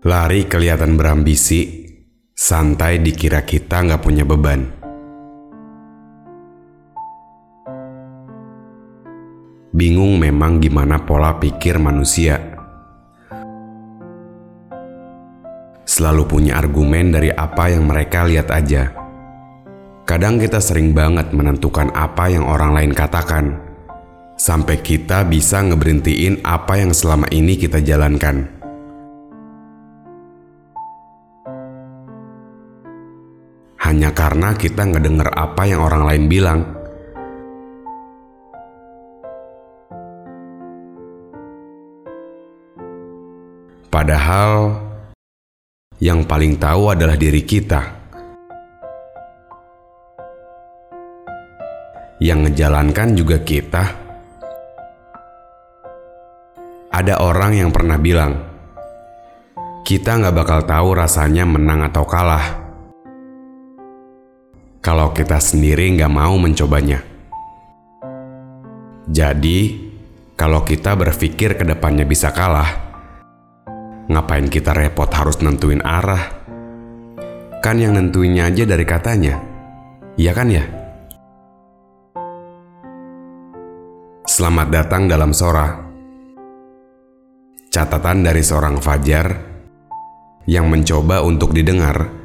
Lari kelihatan berambisi, santai dikira kita nggak punya beban. Bingung memang gimana pola pikir manusia. Selalu punya argumen dari apa yang mereka lihat aja. Kadang kita sering banget menentukan apa yang orang lain katakan, sampai kita bisa ngeberhentiin apa yang selama ini kita jalankan. Hanya karena kita ngedenger apa yang orang lain bilang. Padahal yang paling tahu adalah diri kita. Yang ngejalankan juga kita. Ada orang yang pernah bilang, kita nggak bakal tahu rasanya menang atau kalah kalau kita sendiri nggak mau mencobanya. Jadi, kalau kita berpikir ke depannya bisa kalah, ngapain kita repot harus nentuin arah? Kan yang nentuinnya aja dari katanya, iya kan ya? Selamat datang dalam Sora. Catatan dari seorang Fajar yang mencoba untuk didengar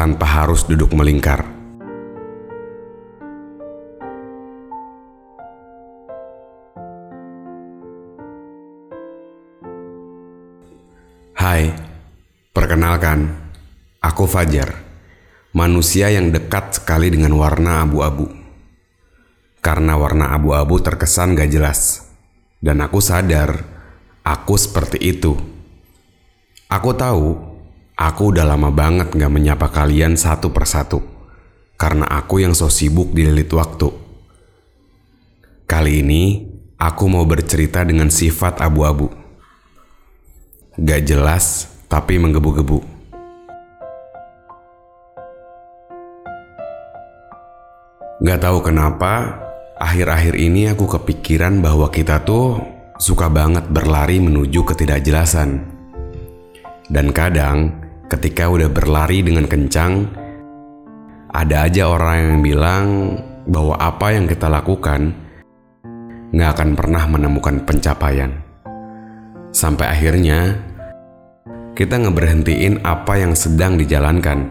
tanpa harus duduk melingkar. Hai, perkenalkan, aku Fajar, manusia yang dekat sekali dengan warna abu-abu. Karena warna abu-abu terkesan gak jelas, dan aku sadar aku seperti itu. Aku tahu Aku udah lama banget gak menyapa kalian satu persatu, karena aku yang so sibuk dililit waktu. Kali ini, aku mau bercerita dengan sifat abu-abu. Gak jelas, tapi menggebu-gebu. Gak tahu kenapa, akhir-akhir ini aku kepikiran bahwa kita tuh suka banget berlari menuju ketidakjelasan. Dan kadang, ketika udah berlari dengan kencang, ada aja orang yang bilang bahwa apa yang kita lakukan nggak akan pernah menemukan pencapaian. Sampai akhirnya kita ngeberhentiin apa yang sedang dijalankan.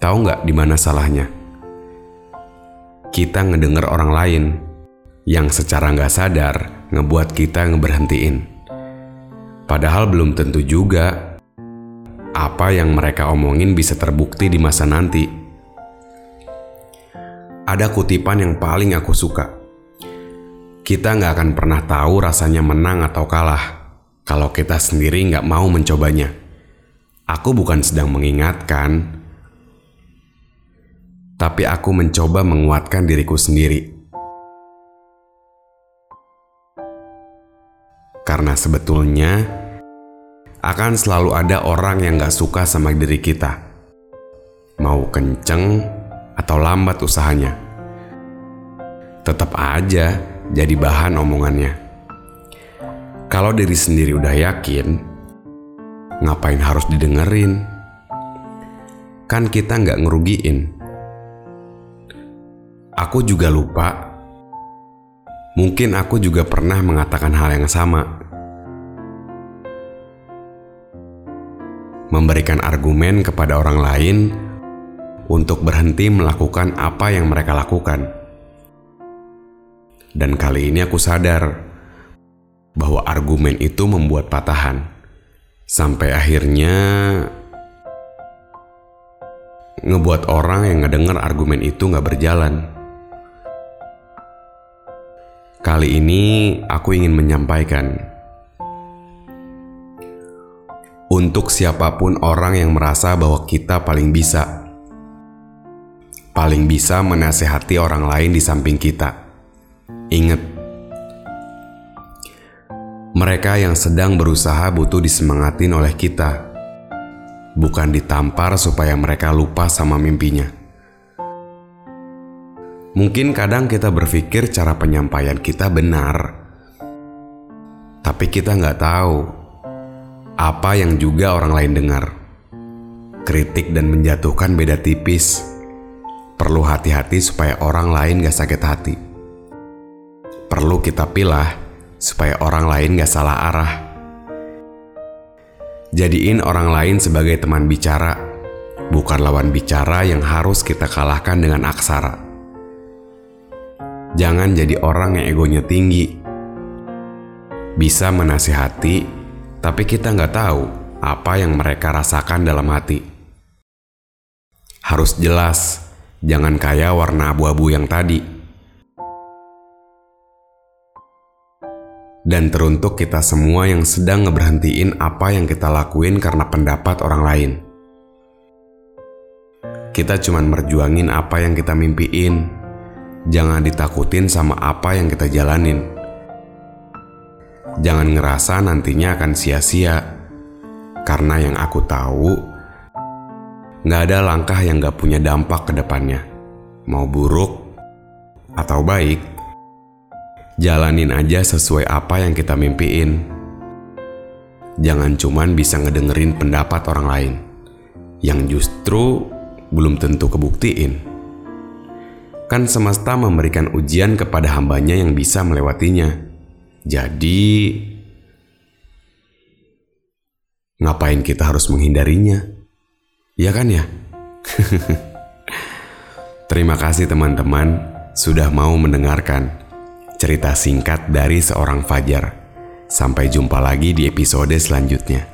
Tahu nggak di mana salahnya? Kita ngedenger orang lain yang secara nggak sadar ngebuat kita ngeberhentiin. Padahal belum tentu juga apa yang mereka omongin bisa terbukti di masa nanti. Ada kutipan yang paling aku suka. Kita nggak akan pernah tahu rasanya menang atau kalah kalau kita sendiri nggak mau mencobanya. Aku bukan sedang mengingatkan, tapi aku mencoba menguatkan diriku sendiri. Karena sebetulnya akan selalu ada orang yang gak suka sama diri kita. Mau kenceng atau lambat usahanya. Tetap aja jadi bahan omongannya. Kalau diri sendiri udah yakin, ngapain harus didengerin? Kan kita nggak ngerugiin. Aku juga lupa. Mungkin aku juga pernah mengatakan hal yang sama memberikan argumen kepada orang lain untuk berhenti melakukan apa yang mereka lakukan. Dan kali ini aku sadar bahwa argumen itu membuat patahan. Sampai akhirnya ngebuat orang yang ngedenger argumen itu nggak berjalan. Kali ini aku ingin menyampaikan untuk siapa pun orang yang merasa bahwa kita paling bisa, paling bisa menasehati orang lain di samping kita. Ingat, mereka yang sedang berusaha butuh disemangatin oleh kita, bukan ditampar supaya mereka lupa sama mimpinya. Mungkin kadang kita berpikir cara penyampaian kita benar, tapi kita nggak tahu apa yang juga orang lain dengar. Kritik dan menjatuhkan beda tipis. Perlu hati-hati supaya orang lain gak sakit hati. Perlu kita pilah supaya orang lain gak salah arah. Jadiin orang lain sebagai teman bicara, bukan lawan bicara yang harus kita kalahkan dengan aksara. Jangan jadi orang yang egonya tinggi. Bisa menasihati, tapi kita nggak tahu apa yang mereka rasakan dalam hati. Harus jelas, jangan kayak warna abu-abu yang tadi dan teruntuk kita semua yang sedang ngeberhentiin apa yang kita lakuin karena pendapat orang lain. Kita cuman merjuangin apa yang kita mimpiin. Jangan ditakutin sama apa yang kita jalanin. Jangan ngerasa nantinya akan sia-sia. Karena yang aku tahu, nggak ada langkah yang gak punya dampak ke depannya. Mau buruk atau baik, Jalanin aja sesuai apa yang kita mimpiin. Jangan cuman bisa ngedengerin pendapat orang lain yang justru belum tentu kebuktiin. Kan semesta memberikan ujian kepada hambanya yang bisa melewatinya. Jadi, ngapain kita harus menghindarinya? Ya kan ya? Terima kasih teman-teman sudah mau mendengarkan cerita singkat dari seorang Fajar. Sampai jumpa lagi di episode selanjutnya.